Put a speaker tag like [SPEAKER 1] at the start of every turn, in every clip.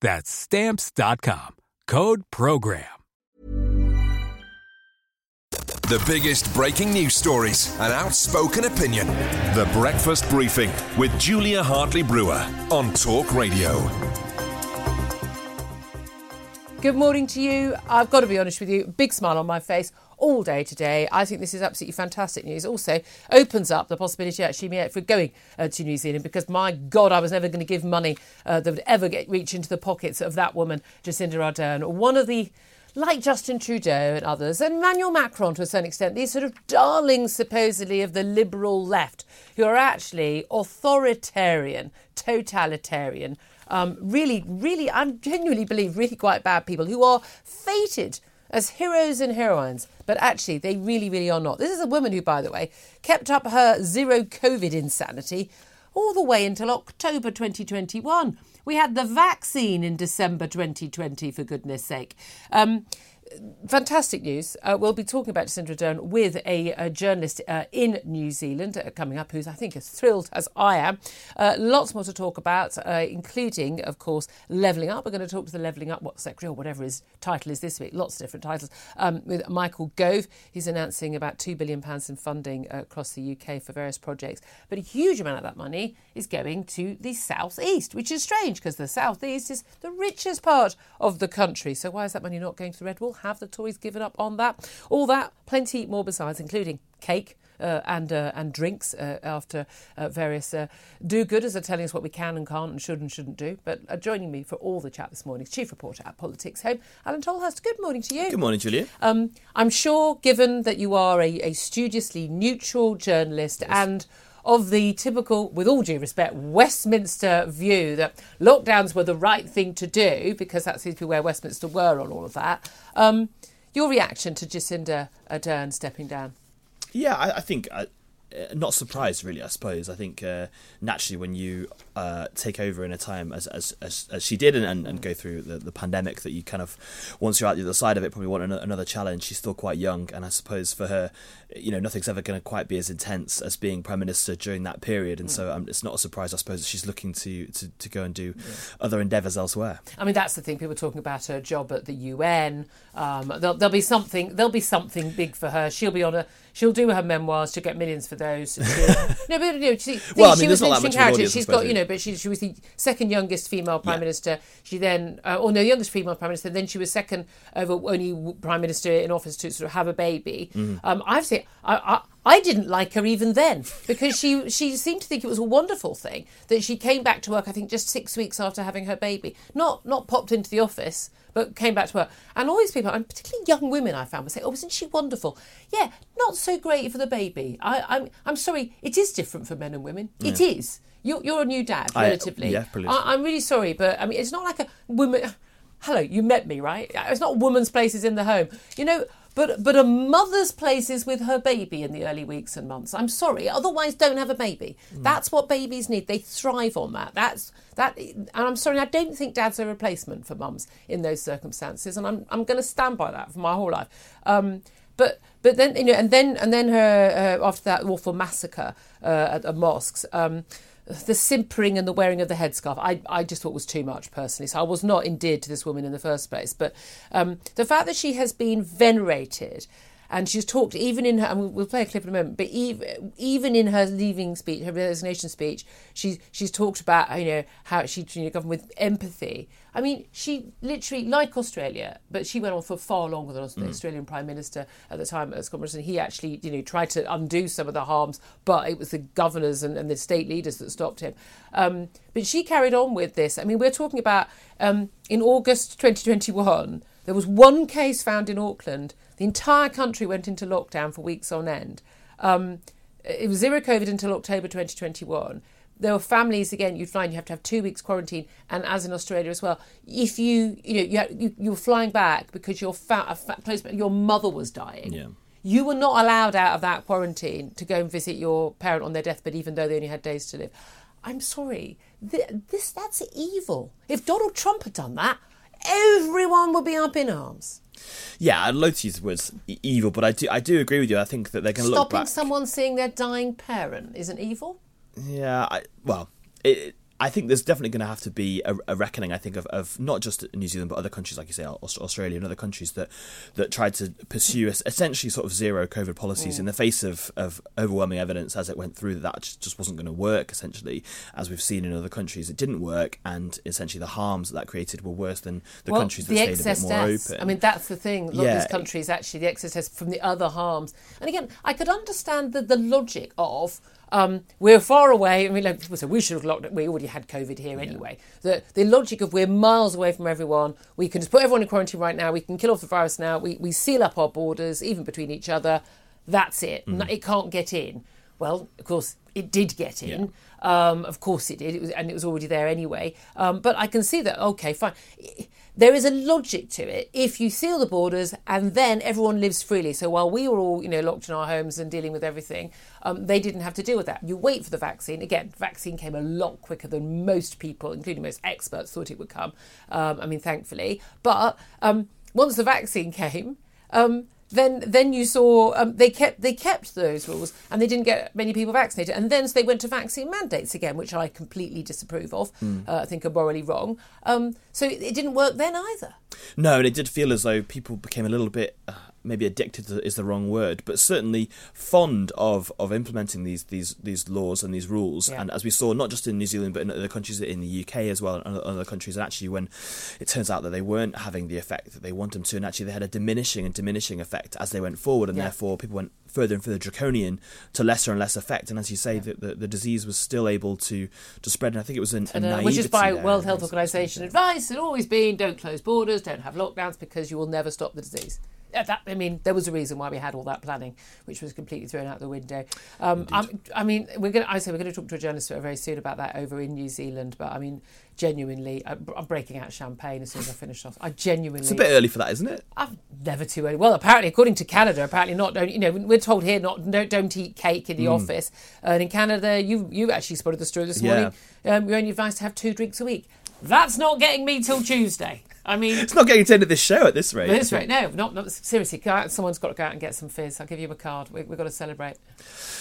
[SPEAKER 1] That's Stamps.com. Code Program.
[SPEAKER 2] The biggest breaking news stories and outspoken opinion. The Breakfast Briefing with Julia Hartley Brewer on Talk Radio.
[SPEAKER 3] Good morning to you. I've got to be honest with you, big smile on my face all day today. I think this is absolutely fantastic news. Also, opens up the possibility actually for going uh, to New Zealand because my God, I was never going to give money uh, that would ever get reach into the pockets of that woman, Jacinda Ardern, one of the like Justin Trudeau and others, and Emmanuel Macron to a certain extent, these sort of darlings supposedly of the liberal left, who are actually authoritarian, totalitarian, um, really, really, I genuinely believe, really quite bad people who are feted as heroes and heroines, but actually they really, really are not. This is a woman who, by the way, kept up her zero COVID insanity all the way until October 2021. We had the vaccine in December 2020, for goodness sake. Um, fantastic news. Uh, we'll be talking about Jacinda Ardern with a, a journalist uh, in New Zealand uh, coming up, who's I think as thrilled as I am. Uh, lots more to talk about, uh, including, of course, levelling up. We're going to talk to the levelling up what secretary or whatever his title is this week. Lots of different titles um, with Michael Gove. He's announcing about two billion pounds in funding across the UK for various projects, but a huge amount of that money is going to the southeast, which is strange because the southeast is the richest part of the country. So why is that money not going to the Red Wall? Have the Tories given up on that? All that, plenty more besides, including cake. Uh, and uh, and drinks uh, after uh, various uh, do-gooders are telling us what we can and can't and should and shouldn't do. But uh, joining me for all the chat this morning is Chief Reporter at Politics Home, Alain Tolhurst. Good morning to you.
[SPEAKER 4] Good morning, Julia.
[SPEAKER 3] Um, I'm sure, given that you are a, a studiously neutral journalist yes. and of the typical, with all due respect, Westminster view that lockdowns were the right thing to do, because that seems to be where Westminster were on all of that. Um, your reaction to Jacinda Ardern stepping down?
[SPEAKER 4] Yeah, I, I think uh, not surprised really i suppose. I think uh, naturally when you uh, take over in a time as as, as, as she did and, and, and, go through the, the pandemic that you kind of once you're out the other side of it probably want another challenge she's still quite young. And i suppose for her you know nothing's ever going to quite be as intense as being prime minister during that period. And so um, it's not a surprise i suppose that she's looking to to, to go and do yeah. other endeavours elsewhere.
[SPEAKER 3] I mean that's the thing. People are talking about her job at the un um, there'll, there'll be something there'll be something big for her. She'll be on a she'll do her memoirs. She'll get millions for those. no, but you know, she, well, I mean, she was an interesting character. She's got, you know, but she, she was the second youngest female prime yeah. minister. She then, uh, or no, youngest female prime minister. Then she was second over only prime minister in office to sort of have a baby. Mm. Um, I've seen, I, I I didn't like her even then because she she seemed to think it was a wonderful thing that she came back to work. I think just six weeks after having her baby, not not popped into the office, but came back to work. And all these people, and particularly young women, I found would say, "Oh, isn't she wonderful?" Yeah, not so great for the baby. I, am I'm, I'm sorry, it is different for men and women. Yeah. It is. You're, you're a new dad, relatively.
[SPEAKER 4] I, yeah,
[SPEAKER 3] I, I'm really sorry, but I mean, it's not like a woman hello, you met me, right? It's not a woman's place is in the home. You know, but but a mother's place is with her baby in the early weeks and months. I'm sorry, otherwise don't have a baby. Mm. That's what babies need. They thrive on that. That's that. And I'm sorry, I don't think dad's a replacement for mums in those circumstances, and I'm I'm going to stand by that for my whole life. Um, but but then you know, and then and then her uh, after that awful massacre uh, at, at mosques. Um, the simpering and the wearing of the headscarf, I, I just thought was too much personally. So I was not endeared to this woman in the first place. But um, the fact that she has been venerated and she's talked even in her and we'll play a clip in a moment but even even in her leaving speech her resignation speech she's she's talked about you know how she you know, governed with empathy. I mean she literally like australia but she went on for far longer than the mm. australian prime minister at the time scott morrison he actually you know tried to undo some of the harms but it was the governors and, and the state leaders that stopped him. Um, but she carried on with this. I mean we're talking about um, in august 2021 there was one case found in auckland the entire country went into lockdown for weeks on end. Um, it was zero COVID until October 2021. There were families again. You'd find you have to have two weeks quarantine, and as in Australia as well. If you you know you, you are flying back because your fat, close, your mother was dying.
[SPEAKER 4] Yeah.
[SPEAKER 3] You were not allowed out of that quarantine to go and visit your parent on their deathbed, even though they only had days to live. I'm sorry, this that's evil. If Donald Trump had done that, everyone would be up in arms.
[SPEAKER 4] Yeah, I'd love to use the words evil, but I do I do agree with you. I think that they're going to look
[SPEAKER 3] back. Stopping someone seeing their dying parent isn't evil.
[SPEAKER 4] Yeah, I, well, it, I think there's definitely going to have to be a, a, reckoning. I think of, of not just New Zealand but other countries, like you say, Australia and other countries that that tried to pursue essentially sort of zero COVID policies mm. in the face of, of overwhelming evidence as it went through that that just wasn't going to work. Essentially, as we've seen in other countries, it didn't work, and essentially the harms that that created were worse than the
[SPEAKER 3] well,
[SPEAKER 4] countries that
[SPEAKER 3] the
[SPEAKER 4] stayed a bit more
[SPEAKER 3] deaths.
[SPEAKER 4] open.
[SPEAKER 3] I mean, that's the thing. A lot yeah. of these countries actually the excess deaths from the other harms. And again, I could understand the the logic of um, we're far away. I mean, like people say, we should have locked. We already had COVID here anyway. Yeah. The the logic of we're miles away from everyone. We can just put everyone in quarantine right now. We can kill off the virus now. We we seal up our borders, even between each other. That's it. Mm. It can't get in. Well, of course, it did get in. Yeah. Um, of course, it did. It was, and it was already there anyway. Um, but I can see that. Okay, fine there is a logic to it if you seal the borders and then everyone lives freely. So while we were all, you know, locked in our homes and dealing with everything, um, they didn't have to deal with that. You wait for the vaccine. Again, vaccine came a lot quicker than most people, including most experts, thought it would come. Um, I mean, thankfully. But um, once the vaccine came, um, then then you saw um, they kept they kept those rules and they didn't get many people vaccinated. And then so they went to vaccine mandates again which I completely disapprove of. Mm. uh, I think are morally wrong. Um, so it, it, didn't work then either.
[SPEAKER 4] No and it did feel as though people became a little bit uh, maybe addicted is the wrong word, but certainly fond of, of implementing these these these laws and these rules. Yeah. And as we saw, not just in New Zealand, but in other countries, in the UK as well, and other countries. And actually, when it turns out that they weren't having the effect that they want them to, and actually they had a diminishing and diminishing effect as they went forward, and yeah. therefore people went further and further draconian to lesser and less effect. And as you say, yeah. the, the, the, disease was still able to, to spread. And I think it was an, a naivety uh,
[SPEAKER 3] Which is by
[SPEAKER 4] there.
[SPEAKER 3] World Health Organization advice. It's always been don't close borders, don't have lockdowns because you will never stop the disease that, I mean, there was a reason why we had all that planning, which was completely thrown out the window. Um, I mean, we're going. I say we're going to talk to a journalist very soon about that over in New Zealand. But I mean, genuinely, I'm breaking out champagne as soon as I finish off. I genuinely.
[SPEAKER 4] It's a bit early for that, isn't it?
[SPEAKER 3] I'm never too early. Well, apparently, according to Canada, apparently not. Don't you know? We're told here not don't, don't eat cake in the mm. office. And in Canada, you you actually spotted the story this morning. Um, you're only advised to have two drinks a week. That's not getting me till Tuesday. I mean,
[SPEAKER 4] it's not getting to the end of this show at this rate.
[SPEAKER 3] At this rate, no, not, not seriously. Someone's got to go out and get some fizz. I'll give you a card. We, have got to celebrate.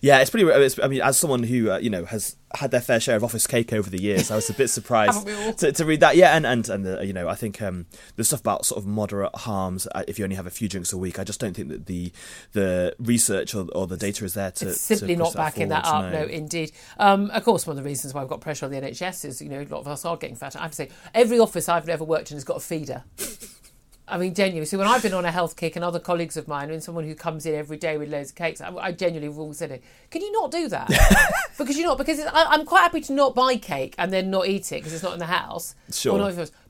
[SPEAKER 4] Yeah, it's pretty. It's, I mean, as someone who uh, you know has had their fair share of office cake over the years, I was a bit surprised to, to, read that. Yeah, and and and the, you know, I think um, the stuff about sort of moderate harms uh, if you only have a few drinks a week. I just don't think that the the research or, or the data is there to
[SPEAKER 3] it's simply
[SPEAKER 4] to
[SPEAKER 3] not
[SPEAKER 4] that
[SPEAKER 3] backing
[SPEAKER 4] that
[SPEAKER 3] up. No. no, indeed. Um, of course, one of the reasons why we've got pressure on the NHS is you know a lot of us are getting fatter. I have to say, every office I've ever worked in has got a feeder. I mean, genuinely. So when I've been on a health kick, and other colleagues of mine, and someone who comes in every day with loads of cakes, I, I genuinely have always said it. Can you not do that? because you're not because I, am quite happy to not buy cake and then not eat it because it's not in the house.
[SPEAKER 4] Sure.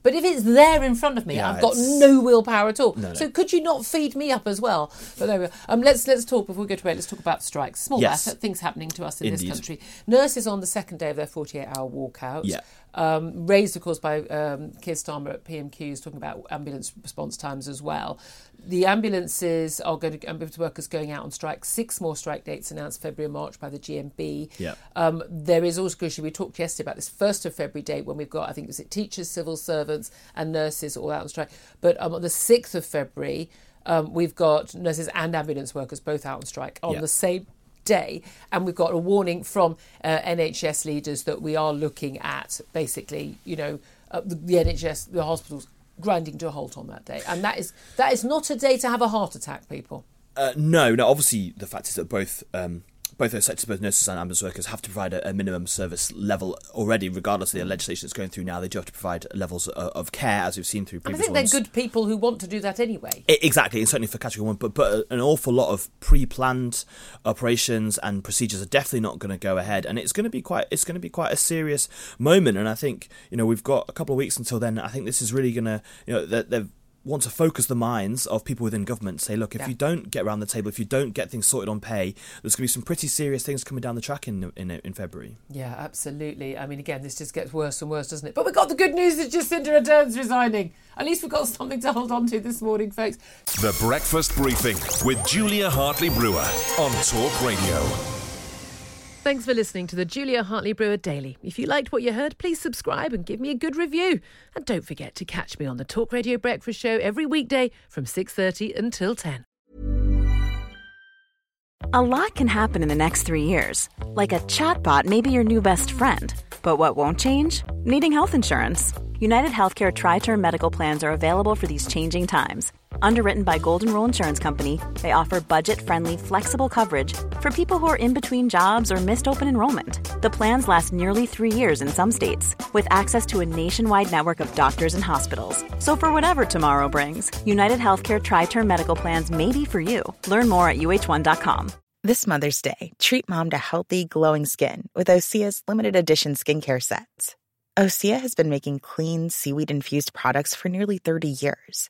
[SPEAKER 3] But if it's there in front of me,
[SPEAKER 4] Yeah,
[SPEAKER 3] I've got
[SPEAKER 4] it's-
[SPEAKER 3] no willpower at all.
[SPEAKER 4] No, no.
[SPEAKER 3] So could you not feed me up as well? But there we go. Um, let's let's talk before we go to bed. Let's talk about strikes. Small
[SPEAKER 4] Yes.
[SPEAKER 3] matter, things happening to us in
[SPEAKER 4] Indeed.
[SPEAKER 3] this country. Nurses on the second day of their 48-hour walkout.
[SPEAKER 4] Yeah.
[SPEAKER 3] Um, raised, of course, by um, Keir Starmer at PMQs, talking about ambulance response times as well. The ambulances are going to ambulance workers going out on strike. Six more strike dates announced February and March by the GMB.
[SPEAKER 4] Yeah.
[SPEAKER 3] Um, there is also crucially we talked yesterday about this first of February date when we've got I think was it teachers, civil servants, and nurses all out on strike. But um, on the sixth of February, um, we've got nurses and ambulance workers both out on strike on
[SPEAKER 4] Yeah.
[SPEAKER 3] the same day, and we've got a warning from uh, NHS leaders that we are looking at basically, you know, uh, the, the NHS, the hospitals grinding to a halt on that day, and that is that is not a day to have a heart attack, people.
[SPEAKER 4] Uh, no, no. Obviously, the fact is that both um, both those sectors, both nurses and ambulance workers, have to provide a, a minimum service level already, regardless of the mm. legislation that's going through now. They do have to provide levels of, of care, as we've seen through
[SPEAKER 3] And I
[SPEAKER 4] previous
[SPEAKER 3] think they're good people who want to do that anyway.
[SPEAKER 4] I- Exactly, and certainly for category one, but but an awful lot of pre-planned operations and procedures are definitely not going to go ahead, and it's going to be quite it's going to be quite a serious moment. And I think you know we've got a couple of weeks until then. I think this is really going to you know they they want to focus the minds of people within government. Say, look, if
[SPEAKER 3] Yeah.
[SPEAKER 4] you don't get around the table, if you don't get things sorted on pay, there's going to be some pretty serious things coming down the track in in in February.
[SPEAKER 3] Yeah, absolutely. I mean, again, this just gets worse and worse, doesn't it? But we've got the good news that Jacinda Ardern's resigning. At least we've got something to hold on to this morning, folks.
[SPEAKER 2] The Breakfast Briefing with Julia Hartley Brewer on Talk Radio.
[SPEAKER 3] Thanks for listening to the Julia Hartley Brewer Daily. If you liked what you heard, please subscribe and give me a good review. And don't forget to catch me on the Talk Radio Breakfast Show every weekday from 6:30 until 10.
[SPEAKER 5] A lot can happen in the next three years. Like a chatbot may be your new best friend. But what won't change? Needing health insurance. United Healthcare Tri Term Medical Plans are available for these changing times. Underwritten by Golden Rule Insurance Company, they offer budget friendly, flexible coverage for people who are in between jobs or missed open enrollment. The plans last nearly three years in some states, with access to a nationwide network of doctors and hospitals. So, for whatever tomorrow brings, United Healthcare Tri Term Medical Plans may be for you. Learn more at uh1.com.
[SPEAKER 6] This Mother's Day, treat mom to healthy, glowing skin with Osea's limited edition skincare sets. Osea has been making clean, seaweed infused products for nearly 30 years.